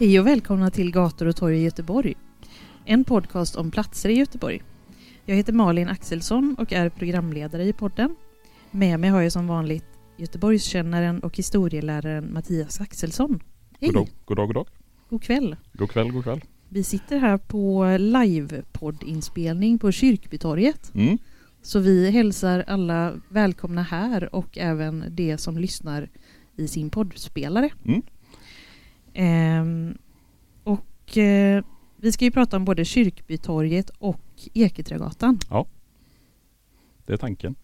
Hej och välkomna till Gator och torg i Göteborg. En podcast om platser i Göteborg. Jag heter Malin Axelsson och är programledare i podden. Med mig har jag som vanligt Göteborgskännaren och historieläraren Mattias Axelsson. Hej! God dag, god dag, god dag. God kväll! God kväll, god kväll. Vi sitter här på livepoddinspelning på Kyrkbytorget. Mm. Så vi hälsar alla välkomna här och även de som lyssnar i sin poddspelare. Mm. Ehm, och eh, vi ska ju prata om både Kyrkbytorget och Eketrädgatan. Det är tanken.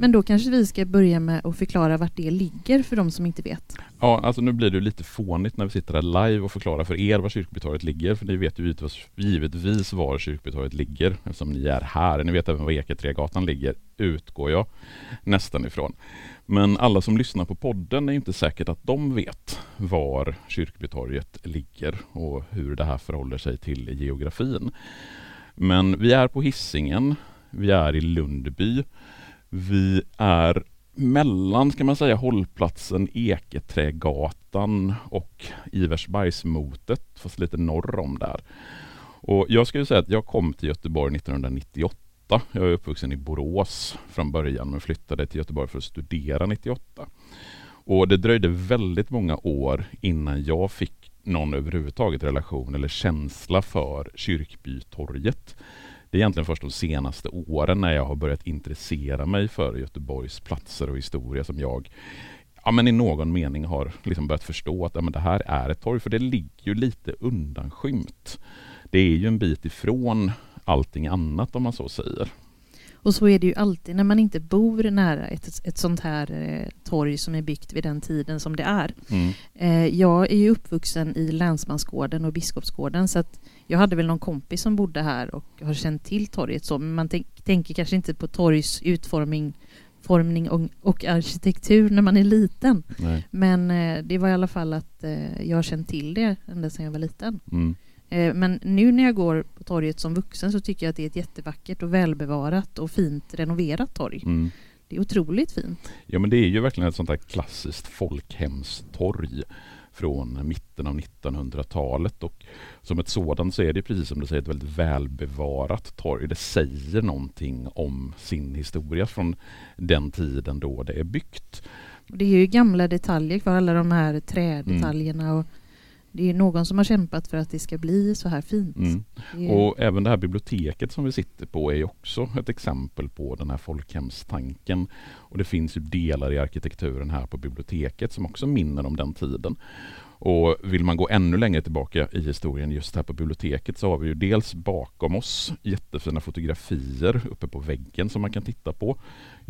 Men då kanske vi ska börja med att förklara vart det ligger för de som inte vet. Ja, alltså nu blir det lite fånigt när vi sitter här live och förklarar för er var Kyrkbytorget ligger. För ni vet ju givetvis, givetvis var Kyrkbytorget ligger eftersom ni är här. Ni vet även var Eketregatan ligger, utgår jag nästan ifrån. Men alla som lyssnar på podden är inte säkert att de vet var Kyrkbytorget ligger och hur det här förhåller sig till geografin. Men vi är på Hisingen. Vi är i Lundby. Vi är mellan, ska man säga, hållplatsen Eketrägatan och Iversbergsmotet, fast lite norr om där. Och jag skulle säga att jag kom till Göteborg 1998. Jag är uppvuxen i Borås från början men flyttade till Göteborg för att studera 98. Och det dröjde väldigt många år innan jag fick någon överhuvudtaget relation eller känsla för Kyrkbytorget. Det är egentligen först de senaste åren när jag har börjat intressera mig för Göteborgs platser och historia som jag ja, men i någon mening har liksom börjat förstå att ja, men det här är ett torg, för det ligger ju lite undanskymt. Det är ju en bit ifrån allting annat om man så säger. Och så är det ju alltid när man inte bor nära ett, ett sånt här eh, torg som är byggt vid den tiden som det är. Mm. Eh, jag är ju uppvuxen i Länsmansgården och Biskopsgården så att jag hade väl någon kompis som bodde här och har känt till torget så, men man tänk, tänker kanske inte på torgs utformning formning och, och arkitektur när man är liten. Nej. Men eh, det var i alla fall att eh, jag har känt till det ända sedan jag var liten. Mm. Eh, men nu när jag går på torget som vuxen så tycker jag att det är ett jättevackert och välbevarat och fint renoverat torg. Mm. Det är otroligt fint. Ja men det är ju verkligen ett sånt här klassiskt folkhemstorg från mitten av 1900-talet och som ett sådant så är det precis som du säger ett väldigt välbevarat torg. Det säger någonting om sin historia från den tiden då det är byggt. Det är ju gamla detaljer kvar, alla de här trädetaljerna och det är någon som har kämpat för att det ska bli så här fint. Mm. Och även det här biblioteket som vi sitter på är ju också ett exempel på den här folkhemstanken. Och det finns ju delar i arkitekturen här på biblioteket som också minner om den tiden. Och vill man gå ännu längre tillbaka i historien just här på biblioteket så har vi ju dels bakom oss jättefina fotografier uppe på väggen som man kan titta på.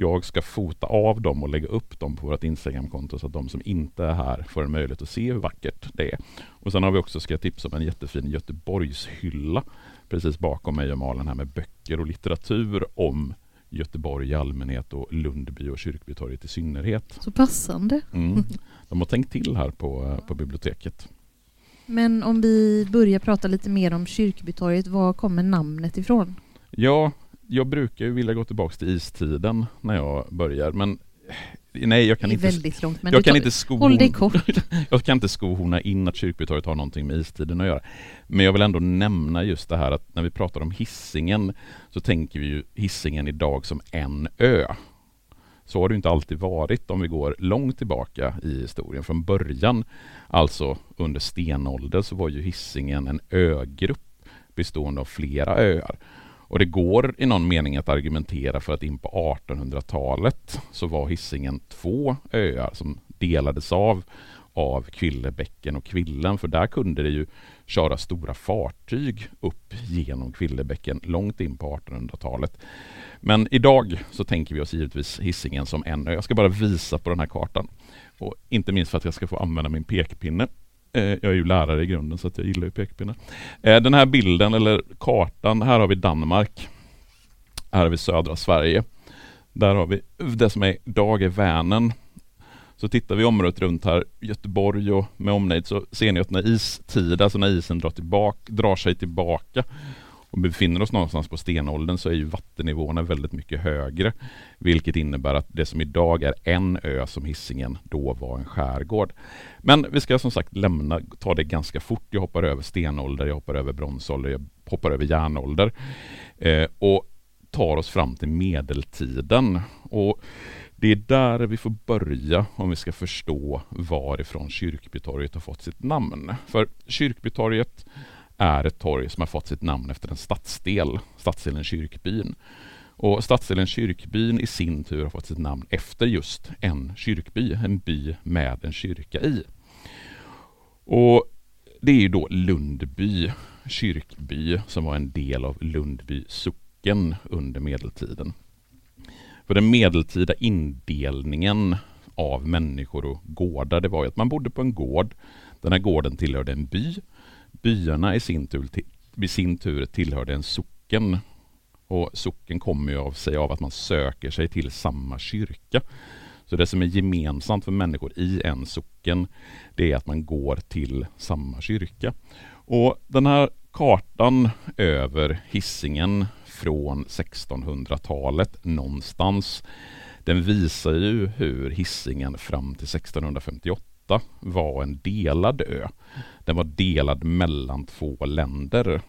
Jag ska fota av dem och lägga upp dem på vårt Instagramkonto så att de som inte är här får en möjlighet att se hur vackert det är. Och sen har vi också, ska jag tipsa om, en jättefin Göteborgshylla precis bakom mig och Malen här med böcker och litteratur om Göteborg i allmänhet och Lundby och Kyrkbytorget i synnerhet. Så passande. Mm. De har tänkt till här på, eh, på biblioteket. Men om vi börjar prata lite mer om Kyrkbytorget, var kommer namnet ifrån? Ja, jag brukar ju vilja gå tillbaka till istiden när jag börjar, men eh, nej, jag kan inte väldigt långt. Men jag kan inte sko Håll dig kort. jag kan inte skohorna in att Kyrkbytorget har någonting med istiden att göra. Men jag vill ändå nämna just det här att när vi pratar om hissingen så tänker vi ju hissingen idag som en ö. Så har det inte alltid varit om vi går långt tillbaka i historien. Från början, alltså under stenålder, så var ju hissingen en ögrupp bestående av flera öar. Och det går i någon mening att argumentera för att in på 1800-talet så var hissingen två öar som delades av av Kvillebäcken och Kvillen, för där kunde det ju köra stora fartyg upp genom Kvillebäcken långt in på 1800-talet. Men idag så tänker vi oss givetvis hissingen som en ö. Jag ska bara visa på den här kartan. Och inte minst för att jag ska få använda min pekpinne. Eh, jag är ju lärare i grunden så att jag gillar ju pekpinnar. Eh, den här bilden eller kartan, här har vi Danmark. Här har vi södra Sverige. Där har vi det som är idag är Vänern. Så tittar vi området runt här, Göteborg och med omnejd, så ser ni att när istid, alltså när isen drar, tillbaka, drar sig tillbaka och befinner oss någonstans på stenåldern så är ju vattennivåerna väldigt mycket högre. Vilket innebär att det som idag är en ö som hissingen då var en skärgård. Men vi ska som sagt lämna, ta det ganska fort. Jag hoppar över stenålder, jag hoppar över bronsålder, jag hoppar över järnålder. Eh, och tar oss fram till medeltiden. Och det är där vi får börja om vi ska förstå varifrån Kyrkbytorget har fått sitt namn. För Kyrkbytorget är ett torg som har fått sitt namn efter en stadsdel, stadsdelen Kyrkbyn. Och stadsdelen Kyrkbyn i sin tur har fått sitt namn efter just en kyrkby, en by med en kyrka i. Och det är ju då Lundby kyrkby som var en del av Lundby socken under medeltiden. För den medeltida indelningen av människor och gårdar, det var ju att man bodde på en gård. Den här gården tillhörde en by byarna i sin tur, i sin tur tillhörde en socken. Och socken kommer ju av sig av att man söker sig till samma kyrka. Så det som är gemensamt för människor i en socken, det är att man går till samma kyrka. Och den här kartan över hissingen från 1600-talet någonstans, den visar ju hur hissingen fram till 1658 var en delad ö. Den var delad mellan två länder.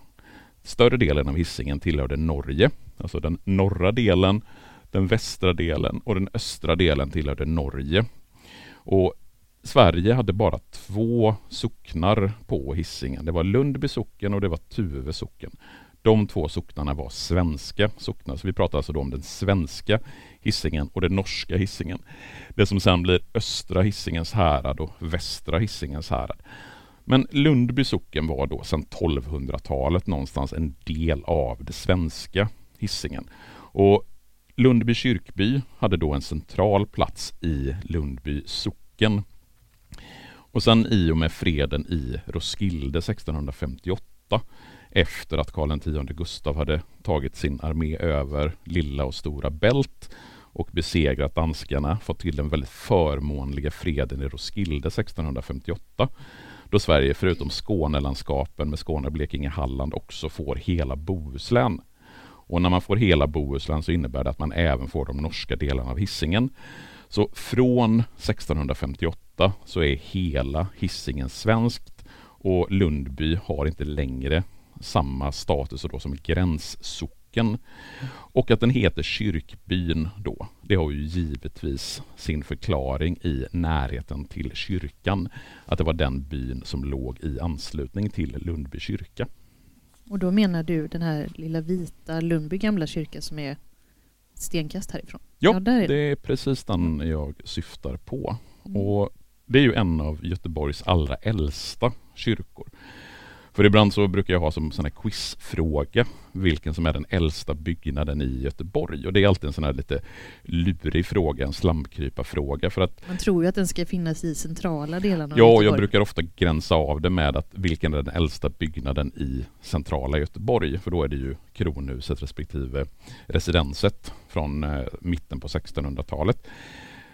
Större delen av Hisingen tillhörde Norge, alltså den norra delen, den västra delen och den östra delen tillhörde Norge. Och Sverige hade bara två socknar på Hisingen. Det var Lundby socken och det var Tuve socken. De två socknarna var svenska socknar, så vi pratar alltså då om den svenska Hisingen och den norska Hisingen. Det som sen blir östra Hisingens härad och västra Hisingens härad. Men Lundby socken var då sedan 1200-talet någonstans en del av det svenska Hisingen. Och Lundby kyrkby hade då en central plats i Lundby socken. Och sen i och med freden i Roskilde 1658 efter att Karl X Gustav hade tagit sin armé över Lilla och Stora Bält och besegrat danskarna, fått till den väldigt förmånliga freden i Roskilde 1658 då Sverige förutom Skånelandskapen med Skåne, Blekinge, Halland också får hela Bohuslän. Och när man får hela Bohuslän så innebär det att man även får de norska delarna av Hisingen. Så från 1658 så är hela Hisingen svenskt och Lundby har inte längre samma status då som gränssocken. Och att den heter kyrkbyn då, det har ju givetvis sin förklaring i närheten till kyrkan. Att det var den byn som låg i anslutning till Lundby kyrka. Och då menar du den här lilla vita Lundby gamla kyrka som är stenkast härifrån? Ja, ja är det. det är precis den jag syftar på. Mm. Och det är ju en av Göteborgs allra äldsta kyrkor. För ibland så brukar jag ha som sån här quizfråga vilken som är den äldsta byggnaden i Göteborg. Och det är alltid en sån här lite lurig fråga, en slamkryparfråga. För att, Man tror ju att den ska finnas i centrala delarna av Ja, Göteborg. jag brukar ofta gränsa av det med att vilken är den äldsta byggnaden i centrala Göteborg? För då är det ju kronhuset respektive residenset från eh, mitten på 1600-talet.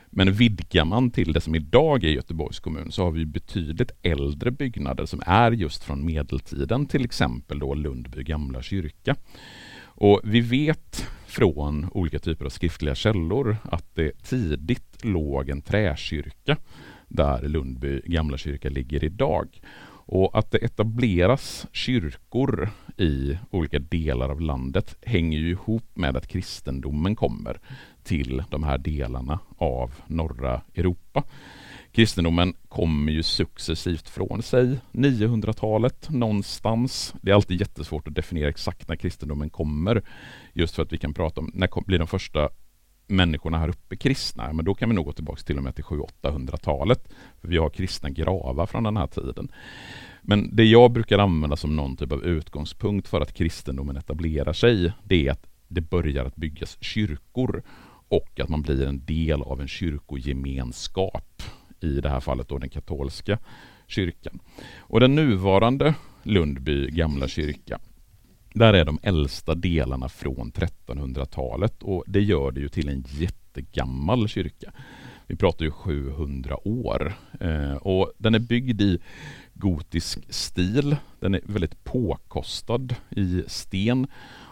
Men vidgar man till det som idag är Göteborgs kommun så har vi betydligt äldre byggnader som är just från medeltiden, till exempel då Lundby gamla kyrka. Och vi vet från olika typer av skriftliga källor att det tidigt låg en träkyrka där Lundby gamla kyrka ligger idag. Och att det etableras kyrkor i olika delar av landet hänger ju ihop med att kristendomen kommer till de här delarna av norra Europa. Kristendomen kommer ju successivt från sig 900-talet någonstans. Det är alltid jättesvårt att definiera exakt när kristendomen kommer. Just för att vi kan prata om när blir de första människorna här uppe kristna? Men då kan vi nog gå tillbaka till och med till 700-800-talet. För vi har kristna gravar från den här tiden. Men det jag brukar använda som någon typ av utgångspunkt för att kristendomen etablerar sig, det är att det börjar att byggas kyrkor och att man blir en del av en kyrkogemenskap. I det här fallet då den katolska kyrkan. Och den nuvarande Lundby gamla kyrka, där är de äldsta delarna från 1300-talet och det gör det ju till en jättegammal kyrka. Vi pratar ju 700 år eh, och den är byggd i gotisk stil. Den är väldigt påkostad i sten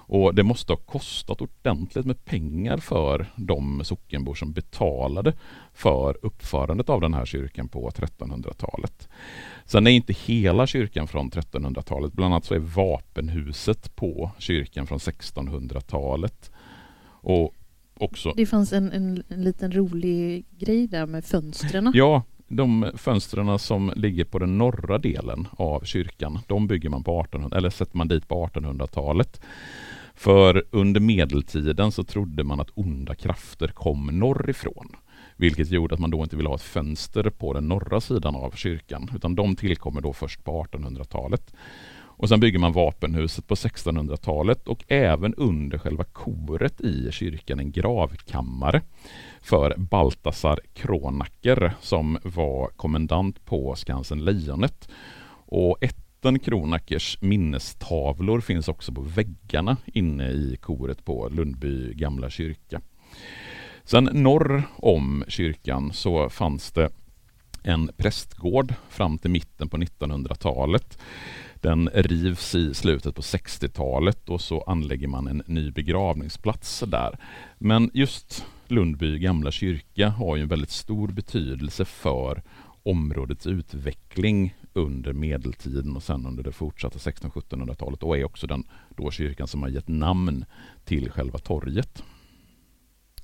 och det måste ha kostat ordentligt med pengar för de sockenbor som betalade för uppförandet av den här kyrkan på 1300-talet. Sen är inte hela kyrkan från 1300-talet, bland annat så är vapenhuset på kyrkan från 1600-talet. Och också... Det fanns en, en, en liten rolig grej där med fönstren. Ja, de fönstren som ligger på den norra delen av kyrkan, de bygger man på 1800 eller sätter man dit på 1800-talet. För under medeltiden så trodde man att onda krafter kom norrifrån. Vilket gjorde att man då inte ville ha ett fönster på den norra sidan av kyrkan, utan de tillkommer då först på 1800-talet. Och sen bygger man vapenhuset på 1600-talet och även under själva koret i kyrkan en gravkammare för Baltasar Kronacker som var kommendant på Skansen Lejonet. Och ätten Kronackers minnestavlor finns också på väggarna inne i koret på Lundby gamla kyrka. Sen norr om kyrkan så fanns det en prästgård fram till mitten på 1900-talet. Den rivs i slutet på 60-talet och så anlägger man en ny begravningsplats där. Men just Lundby gamla kyrka har ju en väldigt stor betydelse för områdets utveckling under medeltiden och sen under det fortsatta 1600-1700-talet och är också den då kyrkan som har gett namn till själva torget.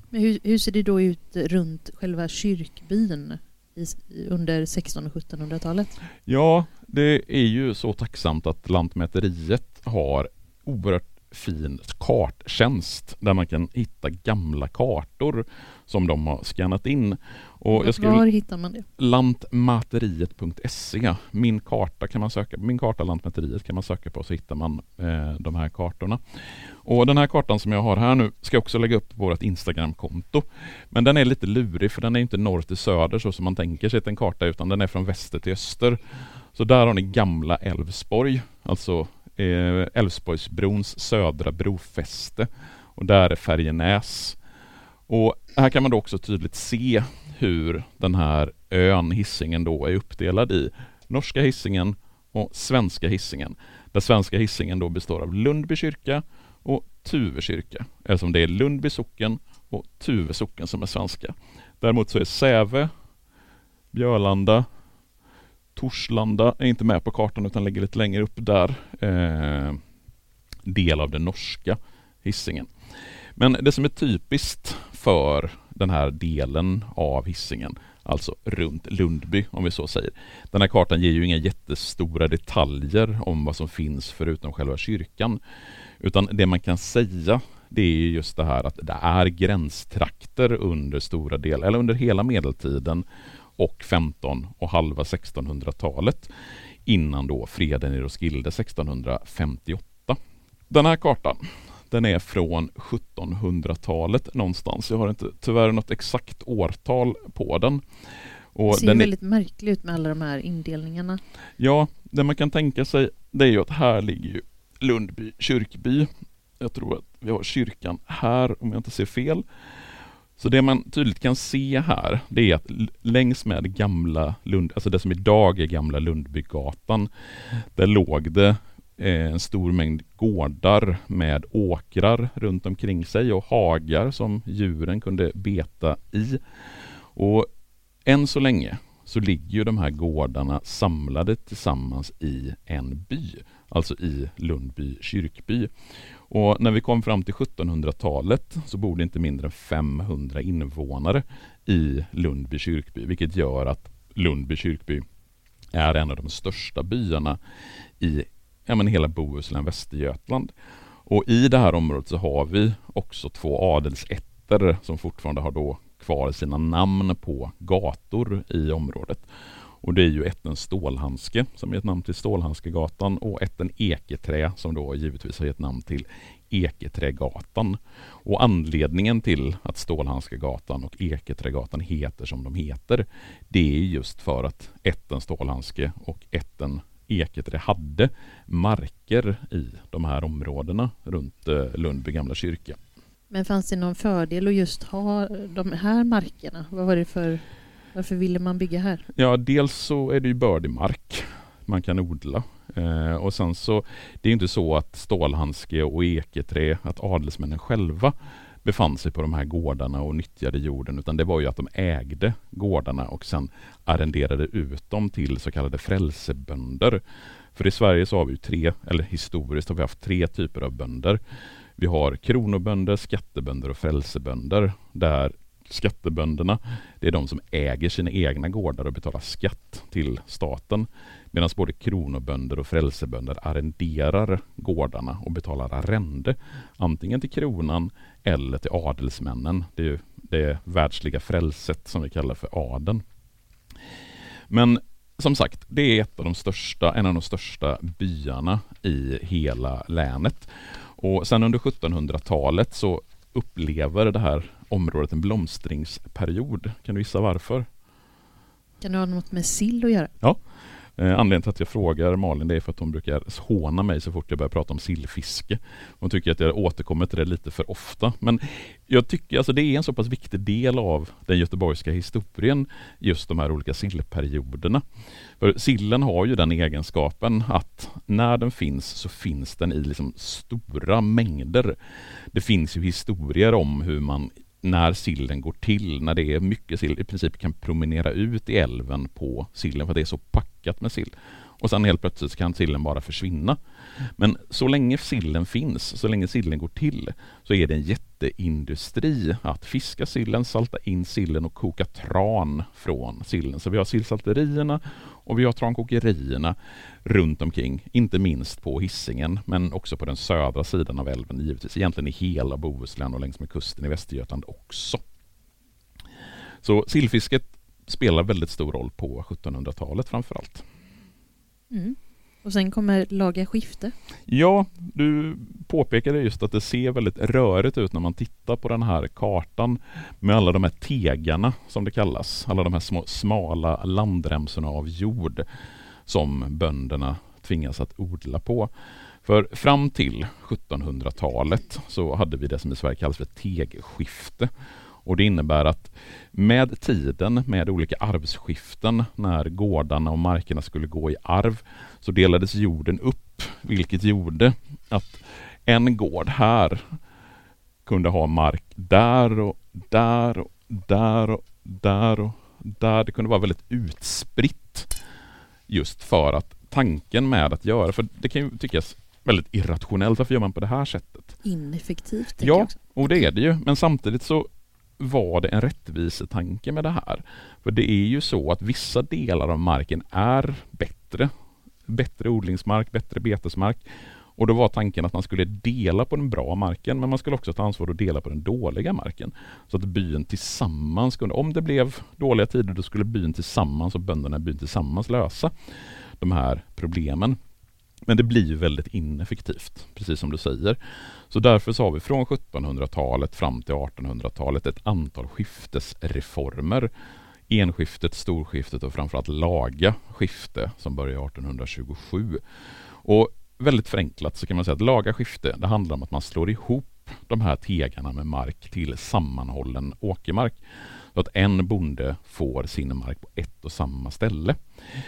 Men hur, hur ser det då ut runt själva kyrkbyn i, under 1600 och 1700-talet? Ja, det är ju så tacksamt att Lantmäteriet har oerhört fin karttjänst där man kan hitta gamla kartor som de har skannat in. Och jag skulle, Var hittar man det? Lantmäteriet.se Min karta kan man söka Min karta Lantmäteriet kan man söka på så hittar man eh, de här kartorna. Och den här kartan som jag har här nu ska jag också lägga upp på vårt Instagramkonto. Men den är lite lurig för den är inte norr till söder så som man tänker sig en karta utan den är från väster till öster. Så där har ni gamla Älvsborg, alltså Eh, Älvsborgsbrons södra brofäste. Och där är Färjenäs. Och här kan man då också tydligt se hur den här ön Hisingen då är uppdelad i norska Hisingen och svenska Hisingen. Där svenska Hisingen då består av Lundby kyrka och Tuve kyrka. Eftersom det är Lundby socken och Tuve socken som är svenska. Däremot så är Säve, Björlanda, Torslanda är inte med på kartan utan ligger lite längre upp där. Eh, del av den norska hissingen. Men det som är typiskt för den här delen av hissingen, alltså runt Lundby om vi så säger. Den här kartan ger ju inga jättestora detaljer om vad som finns förutom själva kyrkan. Utan det man kan säga det är just det här att det är gränstrakter under stora delar, eller under hela medeltiden och 15 och halva 1600-talet innan då freden i Roskilde 1658. Den här kartan den är från 1700-talet någonstans. Jag har inte tyvärr något exakt årtal på den. Och det ser den väldigt är... märklig ut med alla de här indelningarna. Ja, det man kan tänka sig det är ju att här ligger ju Lundby kyrkby. Jag tror att vi har kyrkan här om jag inte ser fel. Så det man tydligt kan se här, det är att längs med gamla Lund, alltså det som idag är gamla Lundbygatan, där låg det eh, en stor mängd gårdar med åkrar runt omkring sig och hagar som djuren kunde beta i. Och än så länge så ligger ju de här gårdarna samlade tillsammans i en by, alltså i Lundby kyrkby. Och när vi kom fram till 1700-talet så bor det inte mindre än 500 invånare i Lundby kyrkby, vilket gör att Lundby kyrkby är en av de största byarna i ja, men hela Bohuslän, Västergötland. Och i det här området så har vi också två adelsätter som fortfarande har då kvar sina namn på gator i området. Och det är ju ätten Stålhandske som gett namn till Stålhandskegatan och ätten Eketrä som då givetvis har gett namn till Eketrägatan. Och anledningen till att Stålhandskegatan och Eketrägatan heter som de heter det är just för att ätten Stålhandske och ätten Eketrä hade marker i de här områdena runt eh, Lundby gamla kyrka. Men fanns det någon fördel att just ha de här markerna? Vad var det för, varför ville man bygga här? Ja, dels så är det ju bördig mark man kan odla. Eh, och sen så, det är inte så att stålhandske och eketrä, att adelsmännen själva befann sig på de här gårdarna och nyttjade jorden, utan det var ju att de ägde gårdarna och sen arrenderade ut dem till så kallade frälsebönder. För i Sverige så har vi tre, eller historiskt har vi haft tre typer av bönder. Vi har kronobönder, skattebönder och frälsebönder där skattebönderna, det är de som äger sina egna gårdar och betalar skatt till staten. Medan både kronobönder och frälsebönder arrenderar gårdarna och betalar arrende. Antingen till kronan eller till adelsmännen. Det är det världsliga frälset som vi kallar för adeln. Men som sagt, det är ett av de största, en av de största byarna i hela länet. Och sen under 1700-talet så upplever det här området en blomstringsperiod. Kan du gissa varför? Kan det ha något med sill att göra? Ja, Eh, anledningen till att jag frågar Malin det är för att hon brukar håna mig så fort jag börjar prata om sillfiske. Hon tycker att jag återkommer till det lite för ofta. Men jag tycker alltså det är en så pass viktig del av den göteborgska historien, just de här olika sillperioderna. För sillen har ju den egenskapen att när den finns så finns den i liksom stora mängder. Det finns ju historier om hur man när sillen går till, när det är mycket sill, i princip kan promenera ut i älven på sillen för det är så packat med sill. Och sen helt plötsligt kan sillen bara försvinna. Men så länge sillen finns, så länge sillen går till, så är det en jätteindustri att fiska sillen, salta in sillen och koka tran från sillen. Så vi har sillsalterierna och vi har trankokerierna runt omkring, inte minst på hissingen men också på den södra sidan av älven givetvis, egentligen i hela Bohuslän och längs med kusten i Västergötland också. Så sillfisket spelar väldigt stor roll på 1700-talet framför allt. Mm. Och sen kommer laga skifte. Ja, du påpekade just att det ser väldigt rörigt ut när man tittar på den här kartan med alla de här tegarna som det kallas. Alla de här små smala landremsorna av jord som bönderna tvingas att odla på. För fram till 1700-talet så hade vi det som i Sverige kallas för tegskifte. Och det innebär att med tiden, med olika arvsskiften, när gårdarna och markerna skulle gå i arv, så delades jorden upp, vilket gjorde att en gård här kunde ha mark där och där och där och där och där. Det kunde vara väldigt utspritt just för att tanken med att göra, för det kan ju tyckas väldigt irrationellt, varför gör man på det här sättet? Ineffektivt. Ja, och det är det ju, men samtidigt så var det en rättvisetanke med det här. För det är ju så att vissa delar av marken är bättre. Bättre odlingsmark, bättre betesmark. Och då var tanken att man skulle dela på den bra marken men man skulle också ta ansvar och dela på den dåliga marken. Så att byn tillsammans kunde, om det blev dåliga tider då skulle byn tillsammans och bönderna i byn tillsammans lösa de här problemen. Men det blir väldigt ineffektivt, precis som du säger. Så därför så har vi från 1700-talet fram till 1800-talet ett antal skiftesreformer. Enskiftet, storskiftet och framförallt laga skifte som börjar 1827. Och väldigt förenklat så kan man säga att laga skifte, det handlar om att man slår ihop de här tegarna med mark till sammanhållen åkermark. Så att en bonde får sin mark på ett och samma ställe.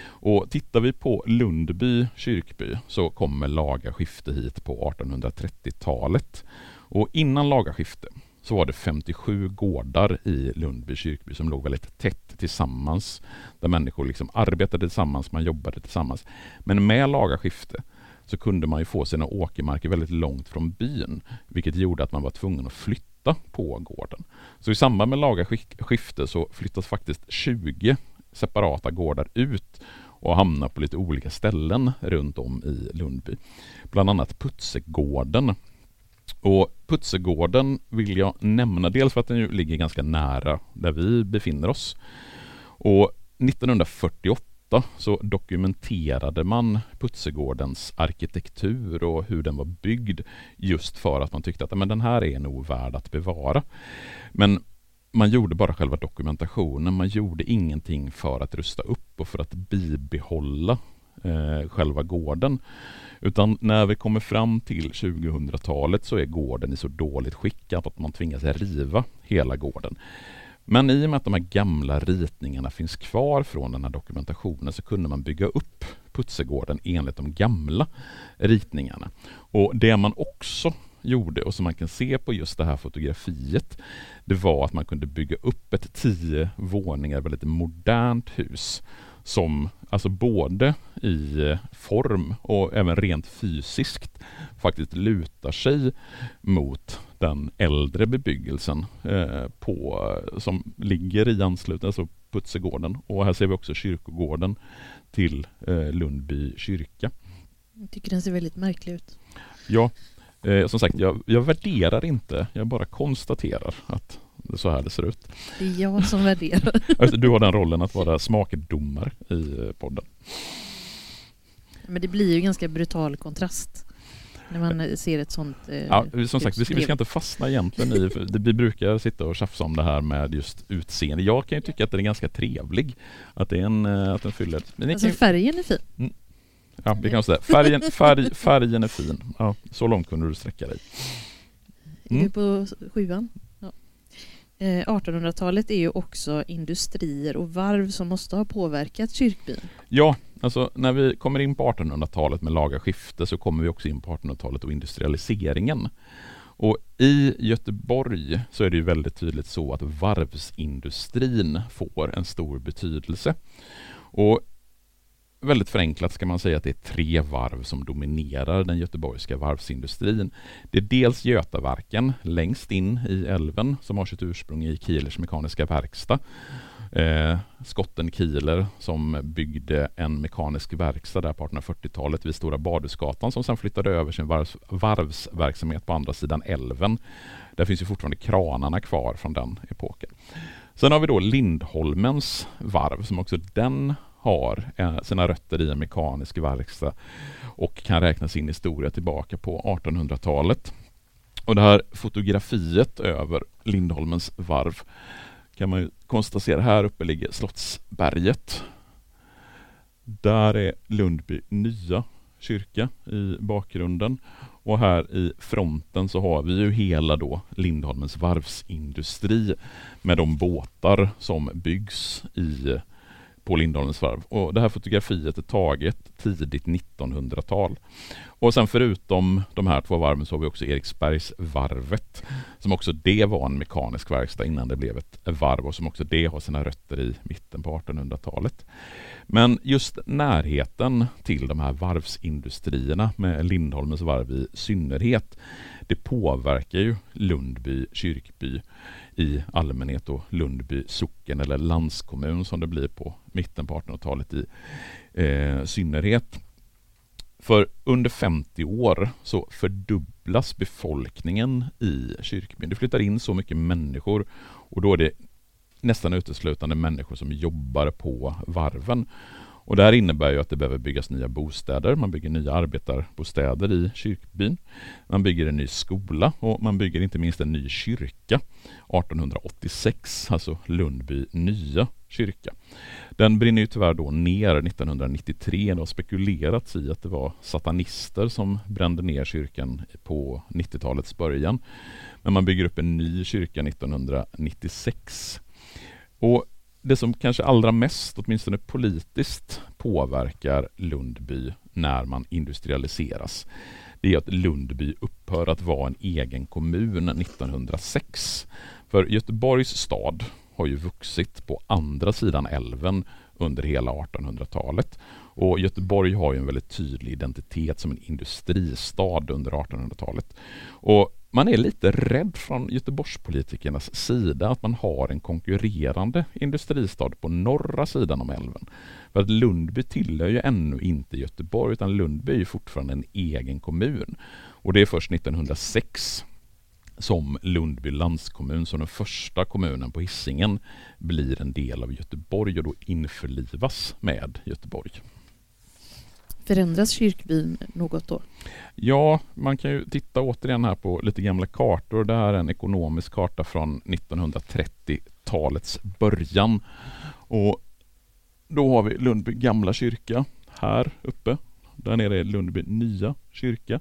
Och tittar vi på Lundby kyrkby så kommer laga skifte hit på 1830-talet. Och innan laga skifte så var det 57 gårdar i Lundby kyrkby som låg väldigt tätt tillsammans. Där människor liksom arbetade tillsammans, man jobbade tillsammans. Men med laga skifte så kunde man ju få sina åkermarker väldigt långt från byn, vilket gjorde att man var tvungen att flytta på gården. Så i samband med laga skifte så flyttas faktiskt 20 separata gårdar ut och hamnar på lite olika ställen runt om i Lundby. Bland annat Putsegården. Och Putsegården vill jag nämna dels för att den ju ligger ganska nära där vi befinner oss. Och 1948 så dokumenterade man Putsegårdens arkitektur och hur den var byggd just för att man tyckte att men den här är nog värd att bevara. Men man gjorde bara själva dokumentationen, man gjorde ingenting för att rusta upp och för att bibehålla eh, själva gården. Utan när vi kommer fram till 2000-talet så är gården i så dåligt skick att man tvingas riva hela gården. Men i och med att de här gamla ritningarna finns kvar från den här dokumentationen så kunde man bygga upp Putsegården enligt de gamla ritningarna. Och det man också gjorde och som man kan se på just det här fotografiet det var att man kunde bygga upp ett tio våningar väldigt modernt hus som alltså både i form och även rent fysiskt faktiskt lutar sig mot den äldre bebyggelsen eh, på, som ligger i anslutning, alltså Putsegården. Och här ser vi också kyrkogården till eh, Lundby kyrka. Jag tycker den ser väldigt märklig ut. Ja, eh, som sagt, jag, jag värderar inte, jag bara konstaterar att det är så här det ser ut. Det är jag som värderar. Du har den rollen att vara smakdomare i eh, podden. Men det blir ju ganska brutal kontrast när man ser ett sånt eh, Ja, som sagt, vi ska, vi ska inte fastna egentligen i, vi brukar sitta och tjafsa om det här med just utseende. Jag kan ju tycka att den är ganska trevlig. Att, det är en, eh, att den fyller ett... Men alltså kan... färgen är fin. Mm. Ja, det kan man säga. Färgen, färg, färgen är fin. Ja, så långt kunde du sträcka dig. Mm. Är du på sjuan? Eh, 1800-talet är ju också industrier och varv som måste ha påverkat kyrkbyn. Ja, alltså när vi kommer in på 1800-talet med laga skifte så kommer vi också in på 1800-talet och industrialiseringen. Och i Göteborg så är det ju väldigt tydligt så att varvsindustrin får en stor betydelse. Och väldigt förenklat ska man säga att det är tre varv som dominerar den göteborgska varvsindustrin. Det är dels Götaverken längst in i älven som har sitt ursprung i Kielers mekaniska verkstad. Eh, Skotten Kieler som byggde en mekanisk verkstad där på 1840-talet vid Stora Badhusgatan som sen flyttade över sin varvs varvsverksamhet på andra sidan älven. Där finns ju fortfarande kranarna kvar från den epoken. Sen har vi då Lindholmens varv som också den har eh, sina rötter i en mekanisk verkstad och kan räkna sin historia tillbaka på 1800-talet. Och det här fotografiet över Lindholmens varv kan man ju konstatera. Här uppe ligger Slottsberget. Där är Lundby nya kyrka i bakgrunden och här i fronten så har vi ju hela då Lindholmens varvsindustri med de båtar som byggs i på Lindholmens varv. Och det här fotografiet är taget tidigt 1900-tal. Och sen förutom de här två varven så har vi också Eriksbergsvarvet som också det var en mekanisk verkstad innan det blev ett varv och som också det har sina rötter i mitten på 1800-talet. Men just närheten till de här varvsindustrierna med Lindholmens varv i synnerhet det påverkar ju Lundby kyrkby i allmänhet och Lundby socken eller landskommun som det blir på mitten på 1800-talet i eh, synnerhet. För under 50 år så fördubblas befolkningen i kyrkbyn. Det flyttar in så mycket människor och då är det nästan uteslutande människor som jobbar på varven. Och det här innebär ju att det behöver byggas nya bostäder. Man bygger nya arbetarbostäder i kyrkbyn. Man bygger en ny skola och man bygger inte minst en ny kyrka 1886, alltså Lundby nya kyrka. Den brinner ju tyvärr då ner 1993. Det har spekulerats i att det var satanister som brände ner kyrkan på 90-talets början. Men man bygger upp en ny kyrka 1996. Och det som kanske allra mest, åtminstone politiskt, påverkar Lundby när man industrialiseras, det är att Lundby upphör att vara en egen kommun 1906. För Göteborgs stad har ju vuxit på andra sidan älven under hela 1800-talet. Och Göteborg har ju en väldigt tydlig identitet som en industristad under 1800-talet. Och man är lite rädd från Göteborgspolitikernas sida att man har en konkurrerande industristad på norra sidan om älven. För att Lundby tillhör ju ännu inte Göteborg utan Lundby är fortfarande en egen kommun. Och det är först 1906 som Lundby landskommun, som den första kommunen på Hisingen, blir en del av Göteborg och då införlivas med Göteborg. Förändras kyrkbyn något då? Ja, man kan ju titta återigen här på lite gamla kartor. Det här är en ekonomisk karta från 1930-talets början. Och då har vi Lundby gamla kyrka här uppe. Där nere är Lundby nya kyrka.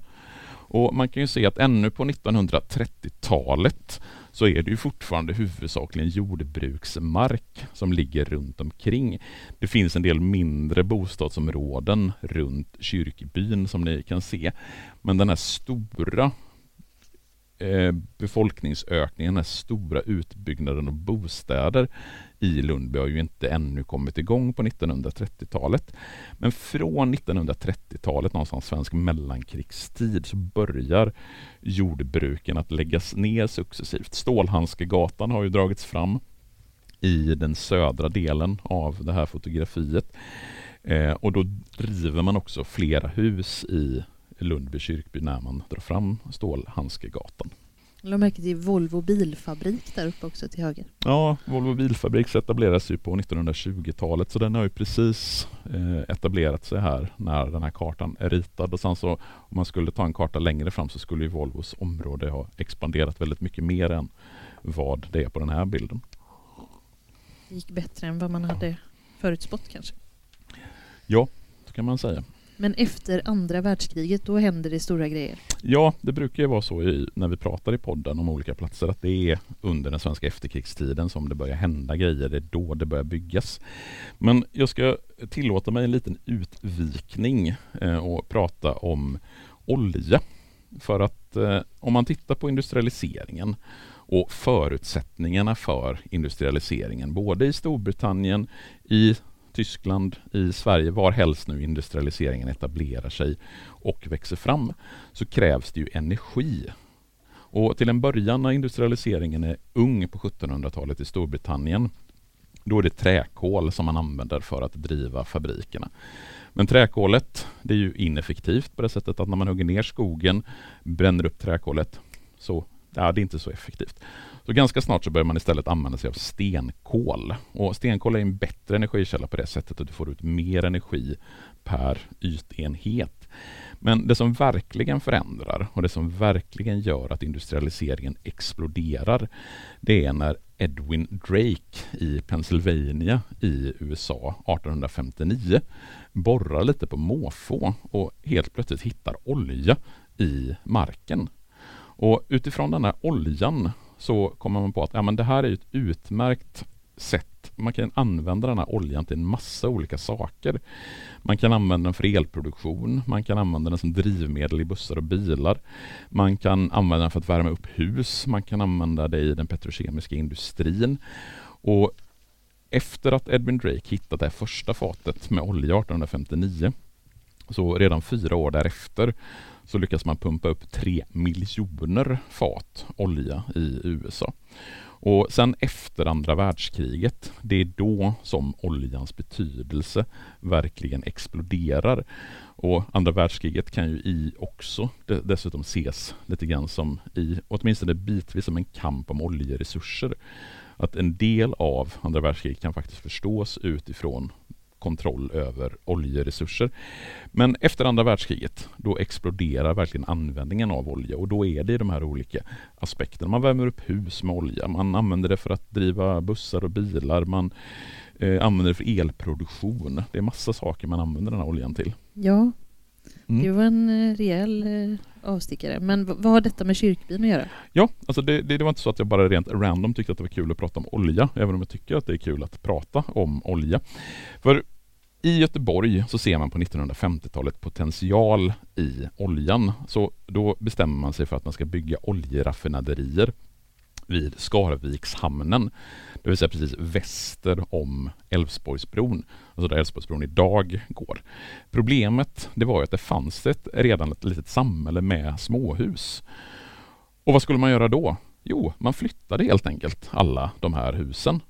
Och man kan ju se att ännu på 1930-talet så är det ju fortfarande huvudsakligen jordbruksmark som ligger runt omkring. Det finns en del mindre bostadsområden runt kyrkbyn som ni kan se. Men den här stora eh, befolkningsökningen, den här stora utbyggnaden av bostäder i Lundby har ju inte ännu kommit igång på 1930-talet. Men från 1930-talet, någonstans svensk mellankrigstid, så börjar jordbruken att läggas ner successivt. Stålhandskegatan har ju dragits fram i den södra delen av det här fotografiet. Eh, och då river man också flera hus i Lundby kyrkby när man drar fram Stålhandskegatan. Jag lade märke till Volvo bilfabrik där uppe också till höger. Ja, Volvo bilfabrik etablerades ju på 1920-talet så den har ju precis eh, etablerat sig här när den här kartan är ritad och sen så om man skulle ta en karta längre fram så skulle ju Volvos område ha expanderat väldigt mycket mer än vad det är på den här bilden. Det gick bättre än vad man hade förutspått kanske. Ja, så kan man säga. Men efter andra världskriget, då händer det stora grejer. Ja, det brukar ju vara så i, när vi pratar i podden om olika platser att det är under den svenska efterkrigstiden som det börjar hända grejer. Det är då det börjar byggas. Men jag ska tillåta mig en liten utvikning eh, och prata om olja. För att eh, om man tittar på industrialiseringen och förutsättningarna för industrialiseringen både i Storbritannien, i Tyskland, i Sverige, var helst nu industrialiseringen etablerar sig och växer fram, så krävs det ju energi. Och till en början när industrialiseringen är ung på 1700-talet i Storbritannien, då är det träkol som man använder för att driva fabrikerna. Men träkolet, det är ju ineffektivt på det sättet att när man hugger ner skogen, bränner upp träkolet, så ja, det är inte så effektivt. Så ganska snart så börjar man istället använda sig av stenkol. Och stenkol är en bättre energikälla på det sättet att du får ut mer energi per ytenhet. Men det som verkligen förändrar och det som verkligen gör att industrialiseringen exploderar det är när Edwin Drake i Pennsylvania i USA 1859 borrar lite på måfå och helt plötsligt hittar olja i marken. Och utifrån den här oljan så kommer man på att ja, men det här är ett utmärkt sätt. Man kan använda den här oljan till en massa olika saker. Man kan använda den för elproduktion, man kan använda den som drivmedel i bussar och bilar. Man kan använda den för att värma upp hus, man kan använda det i den petrokemiska industrin. Och efter att Edwin Drake hittat det första fatet med olja 1859 så redan fyra år därefter så lyckas man pumpa upp tre miljoner fat olja i USA. Och sen efter andra världskriget, det är då som oljans betydelse verkligen exploderar. Och andra världskriget kan ju i också dessutom ses lite grann som i, åtminstone bitvis som en kamp om oljeresurser. Att en del av andra världskriget kan faktiskt förstås utifrån kontroll över oljeresurser. Men efter andra världskriget, då exploderar verkligen användningen av olja och då är det de här olika aspekterna. Man värmer upp hus med olja, man använder det för att driva bussar och bilar, man eh, använder det för elproduktion. Det är massa saker man använder den här oljan till. Ja, Mm. Det var en eh, rejäl eh, avstickare. Men vad har detta med kyrkbyn att göra? Ja, alltså det, det, det, var inte så att jag bara rent random tyckte att det var kul att prata om olja, även om jag tycker att det är kul att prata om olja. För i Göteborg så ser man på 1950-talet potential i oljan. Så då bestämmer man sig för att man ska bygga oljeraffinaderier vid Skarvikshamnen. Det vill säga precis väster om Älvsborgsbron. Alltså där Älvsborgsbron idag går. Problemet det var ju att det fanns ett, redan ett litet samhälle med småhus. Och vad skulle man göra då? Jo, man flyttade helt enkelt alla de här husen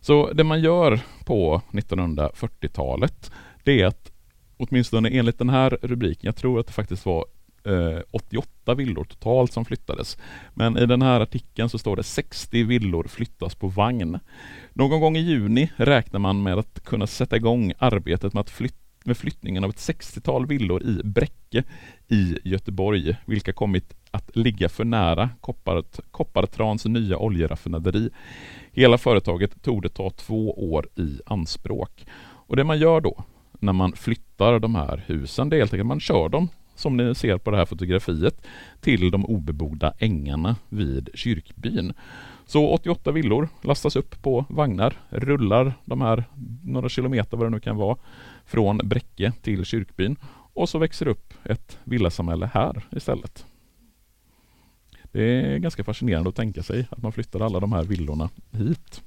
så det man gör på 1940-talet det är att åtminstone enligt den här rubriken, jag tror att det faktiskt var eh, 88 villor totalt som flyttades. Men i den här artikeln så står det 60 villor flyttas på vagn. Någon gång i juni räknar man med att kunna sätta igång arbetet med att flyt med flyttningen av ett 60-tal villor i Bräcke i Göteborg, vilka kommit att ligga för nära Koppart, Koppartrans nya oljeraffinaderi. Hela företaget tog det ta två år i anspråk. Och det man gör då när man flyttar de här husen, det är helt enkelt att man kör dem som ni ser på det här fotografiet till de obebodda ängarna vid kyrkbyn. Så 88 villor lastas upp på vagnar, rullar de här några kilometer vad det nu kan vara från Bräcke till kyrkbyn och så växer upp ett villasamhälle här istället. Det är ganska fascinerande att tänka sig att man flyttar alla de här villorna hit.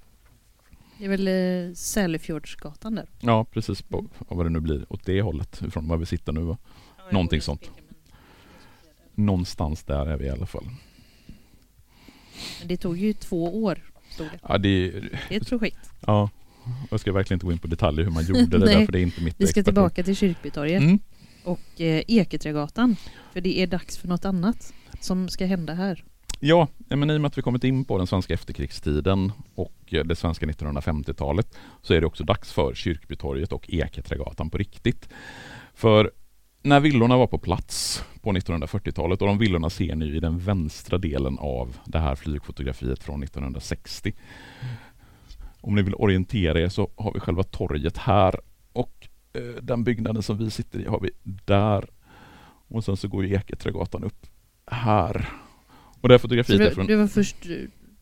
Det är väl eh, Sälefjordsgatan där? Ja, precis på vad det nu blir åt det hållet från var vi sitter nu. Va? Någonting sånt. Någonstans där är vi i alla fall. Men det tog ju två år, stod det. Ja, det, Det är ett projekt. ja, jag ska verkligen inte gå in på detaljer hur man gjorde det där, för det är inte mitt Vi ska expertis. tillbaka till Kyrkbytorget Mm och eh, För det är dags för något annat som ska hända här. Ja, men i och med att vi kommit in på den svenska efterkrigstiden och eh, det svenska 1950-talet så är det också dags för Kyrkbytorget och Eketrägatan på riktigt. För när villorna var på plats på 1940-talet och de villorna ser ni i den vänstra delen av det här flygfotografiet från 1960. Om ni vill orientera er så har vi själva torget här och den byggnaden som vi sitter i har vi där. Och sen så går ju Eketrädgatan upp här. Och det här fotografiet det, från... det var först, eh,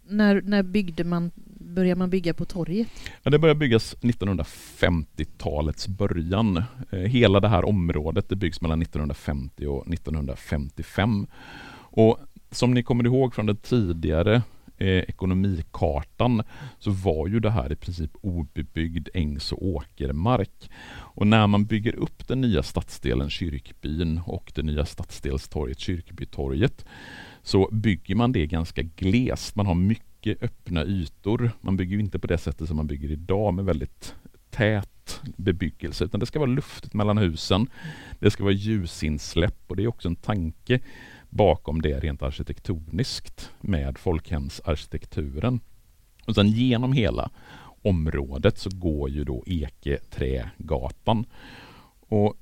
när, när byggde man, började man bygga på torget? Ja, det började byggas 1950-talets början. Eh, Hela det här området det byggs mellan 1950 och 1955. Och som ni kommer ihåg från den tidigare eh, ekonomikartan så var ju det här i princip obebyggd ängs och åkermark. Och när man bygger upp den nya stadsdelen Kyrkbyn och det nya stadsdelstorget Kyrkbytorget så bygger man det ganska glest. Man har mycket öppna ytor. Man bygger inte på det sättet som man bygger idag med väldigt tät bebyggelse utan det ska vara luftigt mellan husen. Det ska vara ljusinsläpp och det är också en tanke bakom det rent arkitektoniskt med folkhemsarkitekturen. Och sen genom hela området så går ju då Eketrägatan. Och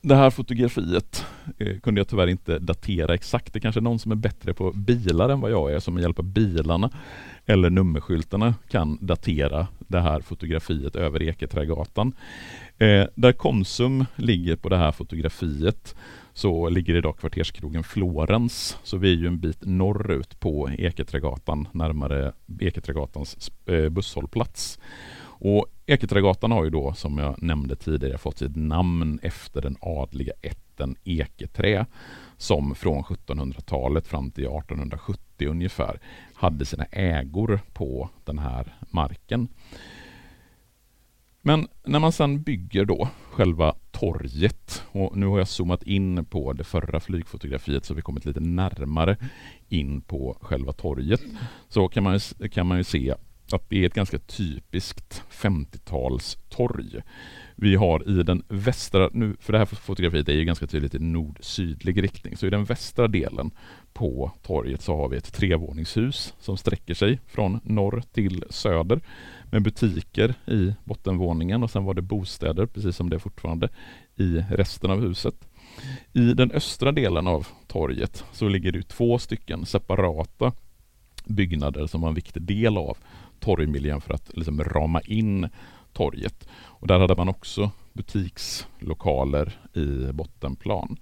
det här fotografiet eh, kunde jag tyvärr inte datera exakt. Det kanske är någon som är bättre på bilar än vad jag är som med hjälp av bilarna eller nummerskyltarna kan datera det här fotografiet över Eketrägatan. Eh, där Konsum ligger på det här fotografiet så ligger idag kvarterskrogen Florens. Så vi är ju en bit norrut på Eketrägatan närmare Eketrägatans eh, busshållplats. Och Eketrägatan har ju då som jag nämnde tidigare fått sitt namn efter den adliga ätten Eketrä som från 1700-talet fram till 1870 ungefär hade sina ägor på den här marken. Men när man sedan bygger då själva torget och nu har jag zoomat in på det förra flygfotografiet så vi kommit lite närmare in på själva torget så kan man, ju- kan man ju se att det är ett ganska typiskt 50-talstorg. Vi har i den västra, nu, för det här fotografiet är ju ganska tydligt i nord-sydlig riktning, så i den västra delen på torget så har vi ett trevåningshus som sträcker sig från norr till söder med butiker i bottenvåningen och sen var det bostäder, precis som det är fortfarande, i resten av huset. I den östra delen av torget så ligger det två stycken separata byggnader som var en viktig del av torgmiljön för att liksom rama in torget. Och där hade man också butikslokaler i bottenplan.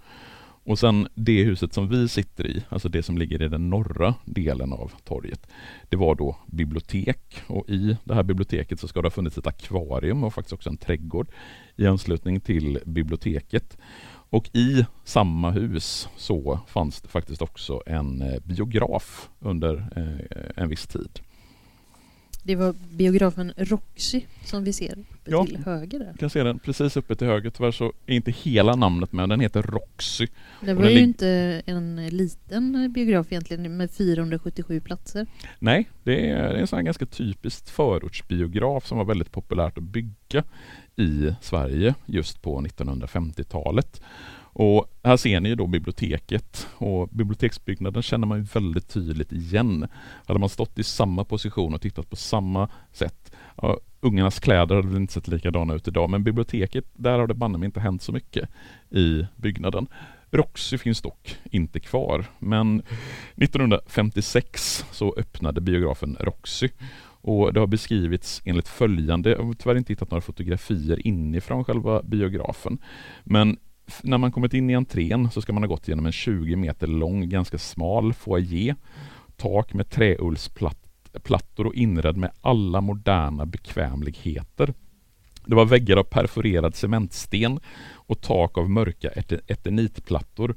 Och sen det huset som vi sitter i, alltså det som ligger i den norra delen av torget, det var då bibliotek och i det här biblioteket så ska det ha funnits ett akvarium och faktiskt också en trädgård i anslutning till biblioteket. Och i samma hus så fanns det faktiskt också en eh, biograf under eh, en viss tid. Det var biografen Roxy som vi ser uppe Ja. till höger där. Kan se den precis uppe till höger. Tyvärr så är inte hela namnet med. Den heter Roxy. Det var ju lig- inte en liten biograf egentligen med 477 platser. Nej, det är, det är en sån här ganska typiskt förortsbiograf som var väldigt populärt att bygga i Sverige just på 1950-talet. Och här ser ni då biblioteket och biblioteksbyggnaden känner man ju väldigt tydligt igen. Hade man stått i samma position och tittat på samma sätt, ja, ungarnas kläder hade inte sett likadana ut idag, men biblioteket, där har det banne inte hänt så mycket i byggnaden. Roxy finns dock inte kvar, men 1956 så öppnade biografen Roxy och det har beskrivits enligt följande, jag har tyvärr inte hittat några fotografier inifrån själva biografen, men när man kommit in i entrén så ska man ha gått genom en 20 meter lång, ganska smal foyer, tak med träullsplattor och inredd med alla moderna bekvämligheter. Det var väggar av perforerad cementsten och tak av mörka eternitplattor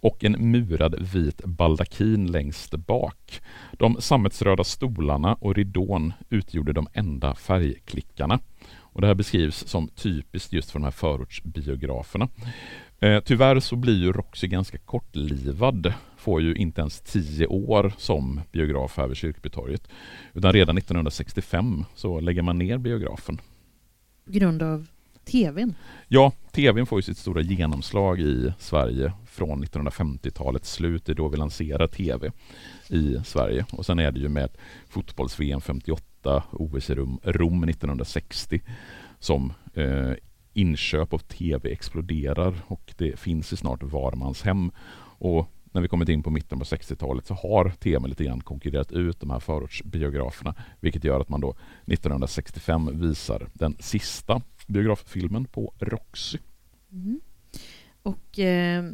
och en murad vit baldakin längst bak. De sammetsröda stolarna och ridån utgjorde de enda färgklickarna. Och det här beskrivs som typiskt just för de här förortsbiograferna. Eh, tyvärr så blir ju Roxy ganska kortlivad, får ju inte ens tio år som biograf här vid Kyrkbytorget. Utan redan 1965 så lägger man ner biografen. På grund av TVn? Ja, TVn får ju sitt stora genomslag i Sverige från 1950-talets slut. Det är då vi lanserar TV i Sverige. Och sen är det ju med fotbolls-VM 58, OS i Rom, Rom 1960 som eh, inköp av TV exploderar och det finns i snart var mans hem. Och när vi kommit in på mitten på 60-talet så har TV lite grann konkurrerat ut de här förortsbiograferna, vilket gör att man då 1965 visar den sista biograffilmen på Roxy. Mm. Och eh,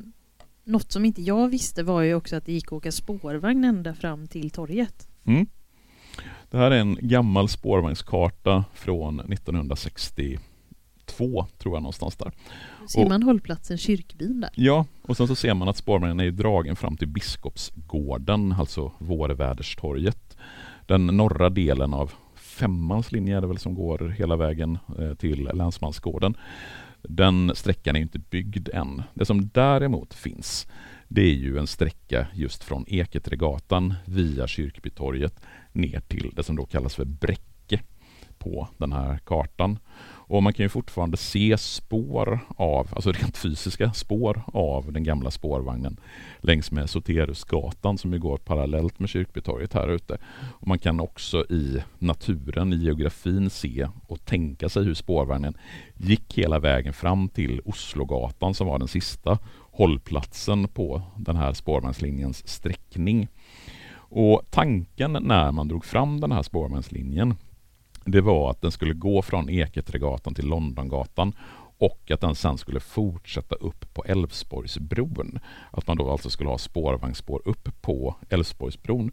något som inte jag visste var ju också att det gick att åka spårvagn ända fram till torget. Mm. Det här är en gammal spårvagnskarta från 1960 två, tror jag någonstans där. Ser man hållplatsen Kyrkbyn där? Ja, och sen så ser man att spårvagnen är dragen fram till Biskopsgården, alltså Vårväderstorget. Den norra delen av femmans linje är det väl som går hela vägen eh, till Länsmansgården. Den sträckan är inte byggd än. Det som däremot finns, det är ju en sträcka just från Eketregatan via Kyrkbytorget ner till det som då kallas för Bräcke på den här kartan. Och man kan ju fortfarande se spår av, alltså rent fysiska spår av den gamla spårvagnen längs med Soterusgatan som ju går parallellt med Kyrkbytorget här ute. Och man kan också i naturen, i geografin se och tänka sig hur spårvagnen gick hela vägen fram till Oslogatan som var den sista hållplatsen på den här spårvagnslinjens sträckning. Och tanken när man drog fram den här spårvagnslinjen det var att den skulle gå från Eketregatan till Londongatan och att den sen skulle fortsätta upp på Älvsborgsbron. Att man då alltså skulle ha spårvagnsspår upp på Älvsborgsbron.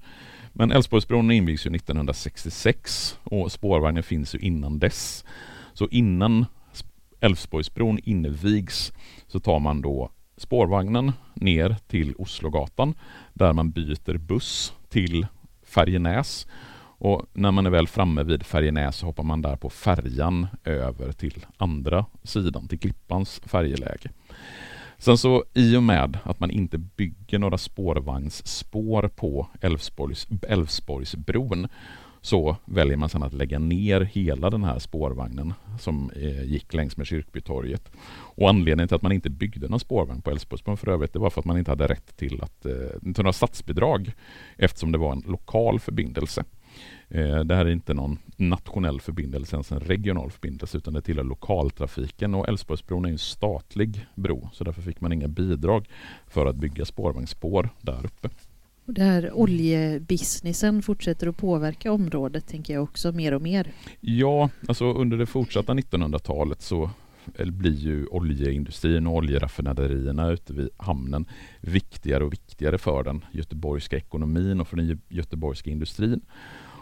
Men Älvsborgsbron invigs ju 1966 och spårvagnen finns ju innan dess. Så innan Älvsborgsbron invigs så tar man då spårvagnen ner till Oslogatan där man byter buss till Färjenäs och när man är väl framme vid Färjenäs så hoppar man där på färjan över till andra sidan, till Klippans färjeläge. Sen så i och med att man inte bygger några spårvagnsspår på Älvsborgs, Älvsborgsbron så väljer man sedan att lägga ner hela den här spårvagnen som eh, gick längs med Kyrkbytorget. Och anledningen till att man inte byggde någon spårvagn på Älvsborgsbron för övrigt, det var för att man inte hade rätt till, att, eh, till några statsbidrag eftersom det var en lokal förbindelse. Eh, det här är inte någon nationell förbindelse, ens en regional förbindelse, utan det tillhör lokaltrafiken och Älvsborgsbron är en statlig bro, så därför fick man inga bidrag för att bygga spårvagnsspår där uppe. Och det här oljebusinessen fortsätter att påverka området, tänker jag också, mer och mer. Ja, alltså under det fortsatta 1900-talet så blir ju oljeindustrin och oljeraffinaderierna ute vid hamnen viktigare och viktigare för den göteborgska ekonomin och för den göteborgska industrin.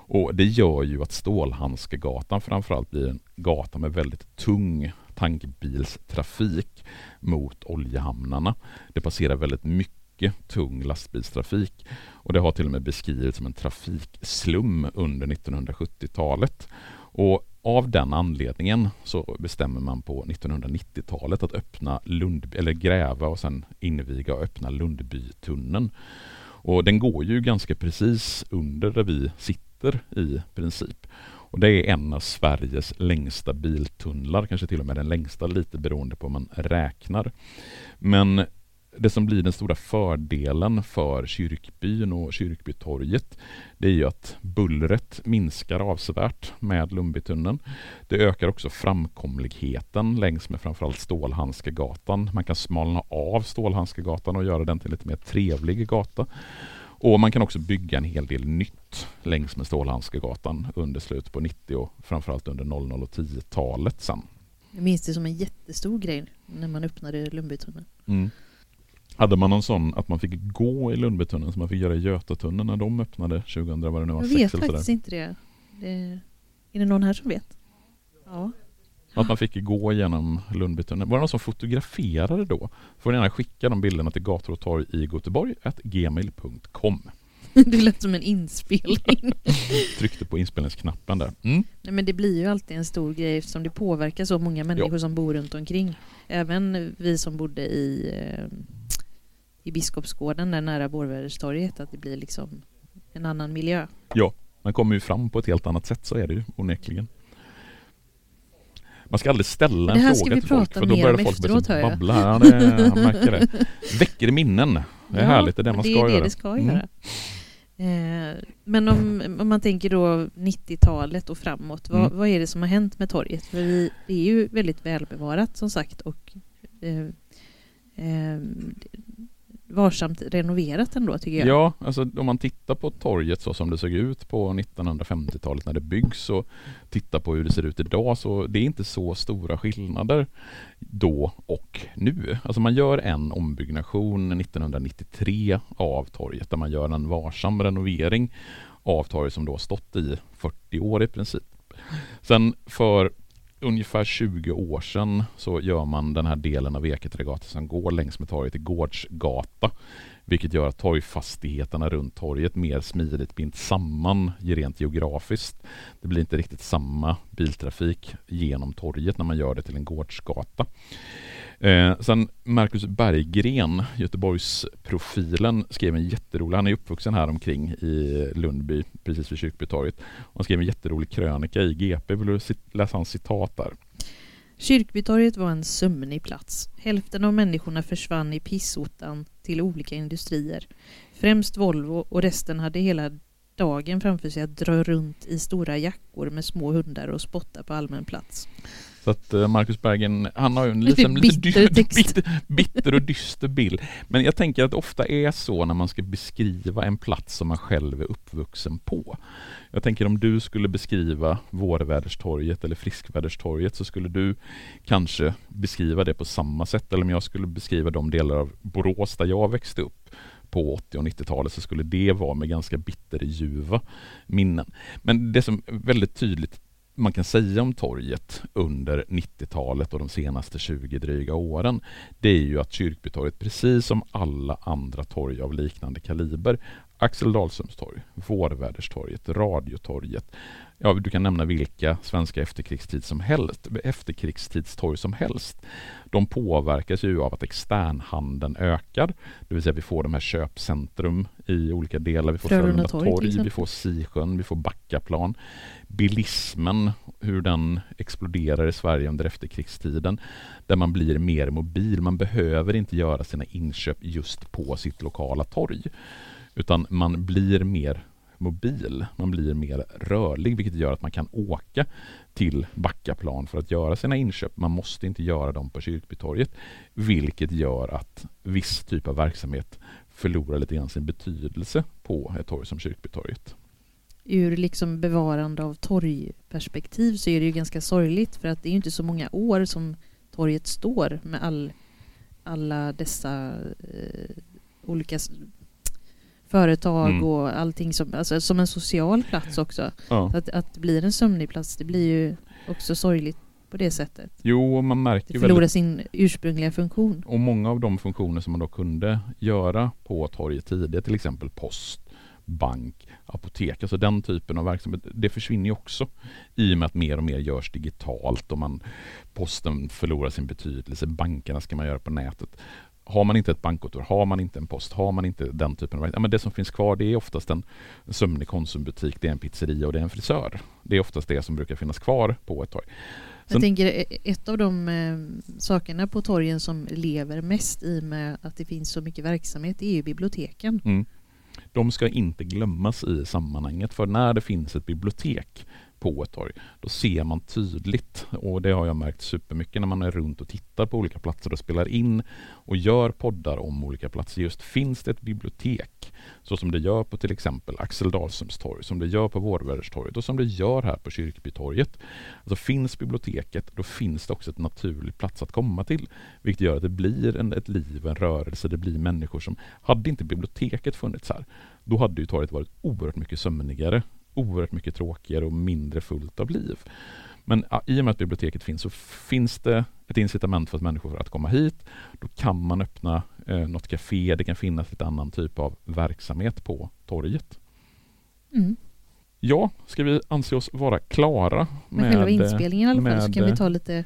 Och Det gör ju att Stålhandskegatan framförallt blir en gata med väldigt tung tankbilstrafik mot oljehamnarna. Det passerar väldigt mycket tung lastbilstrafik och det har till och med beskrivits som en trafikslum under 1970-talet. Och av den anledningen så bestämmer man på 1990-talet att öppna Lund, eller gräva och sen inviga och öppna Lundbytunneln. Och den går ju ganska precis under där vi sitter i princip. Och det är en av Sveriges längsta biltunnlar, kanske till och med den längsta, lite beroende på hur man räknar. Men det som blir den stora fördelen för kyrkbyn och Kyrkbytorget det är ju att bullret minskar avsevärt med Lundbytunneln. Det ökar också framkomligheten längs med framförallt Stålhandskegatan. Man kan smalna av Stålhandskegatan och göra den till lite mer trevlig gata. Och man kan också bygga en hel del nytt längs med Stålhandskegatan under slutet på 90 och framförallt under 00 och 10-talet sen. Jag minns det som en jättestor grej när man öppnade Lundbytunneln. Mm. Hade man någon sån att man fick gå i Lundbytunneln som man fick göra i Götatunneln när de öppnade 2000 vad det nu var? Jag vet faktiskt inte det. det. Är det någon här som vet? Ja. Att man fick gå igenom Lundbytunneln. Var det någon som fotograferade då? Får ni gärna skicka de bilderna till gator och torg i Göteborg gmail.com Det lät som en inspelning. Tryckte på inspelningsknappen där. Mm. Nej, men det blir ju alltid en stor grej eftersom det påverkar så många människor ja. som bor runt omkring. Även vi som bodde i eh, i Biskopsgården där nära Borväderstorget att det blir liksom en annan miljö. Ja, man kommer ju fram på ett helt annat sätt så är det ju onekligen. Man ska aldrig ställa en fråga till folk för då börjar folk efteråt, babbla. Ja, det, märker det. Väcker minnen. Det är ja, härligt, det är det man ska det är göra. Det ska mm. göra. Eh, men om, om, man tänker då 90-talet och framåt, vad, mm. vad, är det som har hänt med torget? För vi, det är ju väldigt välbevarat som sagt och eh, eh, varsamt renoverat ändå tycker jag. Ja, alltså om man tittar på torget så som det såg ut på 1950-talet när det byggs och tittar på hur det ser ut idag så det är inte så stora skillnader då och nu. Alltså man gör en ombyggnation 1993 av torget där man gör en varsam renovering av torget som då stått i 40 år i princip. Sen för ungefär 20 år sedan så gör man den här delen av Eketrägatan som går längs med torget till Gårdsgata. Vilket gör att torgfastigheterna runt torget mer smidigt binds samman rent geografiskt. Det blir inte riktigt samma biltrafik genom torget när man gör det till en gårdsgata. Eh, sen Marcus Berggren, Göteborgsprofilen, skrev en jätterolig, han är uppvuxen här omkring i Lundby, precis vid Kyrkbytorget. Han skrev en jätterolig krönika i GP, vill du läsa hans citat där? Kyrkbytorget var en sömnig plats. Hälften av människorna försvann i pissottan till olika industrier. Främst Volvo och resten hade hela dagen framför sig att dra runt i stora jackor med små hundar och spotta på allmän plats. Så att eh, Marcus Bergen, han har ju en liksom, lite bitter, bitter, bitter och dyster bild. Men jag tänker att det ofta är så när man ska beskriva en plats som man själv är uppvuxen på. Jag tänker om du skulle beskriva Vårväderstorget eller Friskväderstorget så skulle du kanske beskriva det på samma sätt. Eller om jag skulle beskriva de delar av Borås där jag växte upp på 80 och 90-talet så skulle det vara med ganska bitterljuva minnen. Men det som är väldigt tydligt man kan säga om torget under 90-talet och de senaste 20 dryga åren det är ju att Kyrkbytorget precis som alla andra torg av liknande kaliber Axel Dahlströms torg, Vårväderstorget, Radiotorget. Ja, du kan nämna vilka svenska efterkrigstid som helst, efterkrigstidstorg som helst. De påverkas ju av att externhandeln ökar, det vill säga vi får de här köpcentrum i olika delar. Vi får Frölunda torg, torg vi får Sisjön, vi får Backaplan. Bilismen, hur den exploderar i Sverige under efterkrigstiden, där man blir mer mobil. Man behöver inte göra sina inköp just på sitt lokala torg. Utan man blir mer mobil, man blir mer rörlig vilket gör att man kan åka till Backaplan för att göra sina inköp. Man måste inte göra dem på Kyrkbytorget vilket gör att viss typ av verksamhet förlorar lite grann sin betydelse på ett torg som Kyrkbytorget. Ur liksom bevarande av torgperspektiv så är det ju ganska sorgligt för att det är inte så många år som torget står med all, alla dessa eh, olika företag mm. och allting som, alltså, som en social plats också. Ja. Att, att det blir en sömnig plats, det blir ju också sorgligt på det sättet. Jo, man märker Det förlorar väldigt... sin ursprungliga funktion. Och många av de funktioner som man då kunde göra på torget tidigare, till exempel post, bank, apotek, alltså den typen av verksamhet, det försvinner ju också i och med att mer och mer görs digitalt och man, posten förlorar sin betydelse, bankerna ska man göra på nätet har man inte ett bankkontor, har man inte en post, har man inte den typen av ja, men Det som finns kvar det är oftast en sömnig konsumbutik, det är en pizzeria och det är en frisör. Det är oftast det som brukar finnas kvar på ett torg. Sen, jag tänker e-, ett av de eh, sakerna på torgen som lever mest i med att det finns så mycket verksamhet är ju biblioteken. Mm. De ska inte glömmas i sammanhanget för när det finns ett bibliotek på ett torg, då ser man tydligt och det har jag märkt supermycket när man är runt och tittar på olika platser och spelar in och gör poddar om olika platser. Just finns det ett bibliotek så som det gör på till exempel Axel Dahlströms torg, som det gör på Vårväderstorget och som det gör här på Kyrkbytorget. Alltså finns biblioteket, då finns det också ett naturligt plats att komma till, vilket gör att det blir en, ett liv, en rörelse, det blir människor som, hade inte biblioteket funnits här, då hade ju torget varit oerhört mycket sömnigare oerhört mycket tråkigare och mindre fullt av liv. Men ja, i och med att biblioteket finns så finns det ett incitament för att människor att komma hit. Då kan man öppna eh, något café, det kan finnas lite annan typ av verksamhet på torget. Mm. Ja, ska vi anse oss vara klara med, med själva inspelningen i alla fall, så kan vi ta lite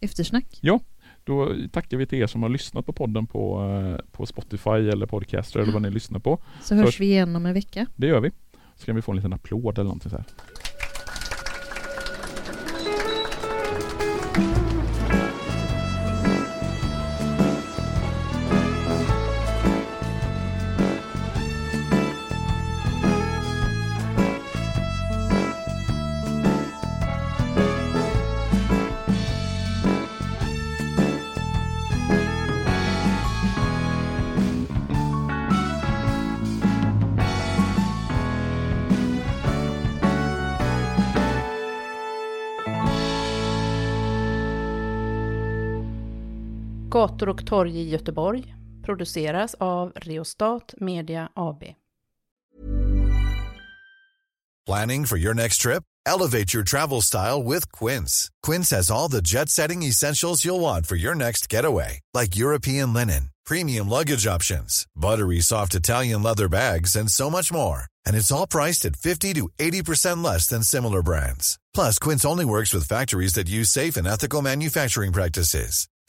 eftersnack. Ja, då tackar vi till er som har lyssnat på podden på, eh, på Spotify eller Podcaster eller vad ni lyssnar på. Så hörs vi igen om en vecka. Det gör vi. Så kan vi få en liten applåd eller någonting så här. Gator och torg i Göteborg produceras av Reostat Media AB. Planning for your next trip? Elevate your travel style with Quince. Quince has all the jet-setting essentials you'll want for your next getaway, like European linen, premium luggage options, buttery soft Italian leather bags, and so much more. And it's all priced at 50 to 80% less than similar brands. Plus, Quince only works with factories that use safe and ethical manufacturing practices.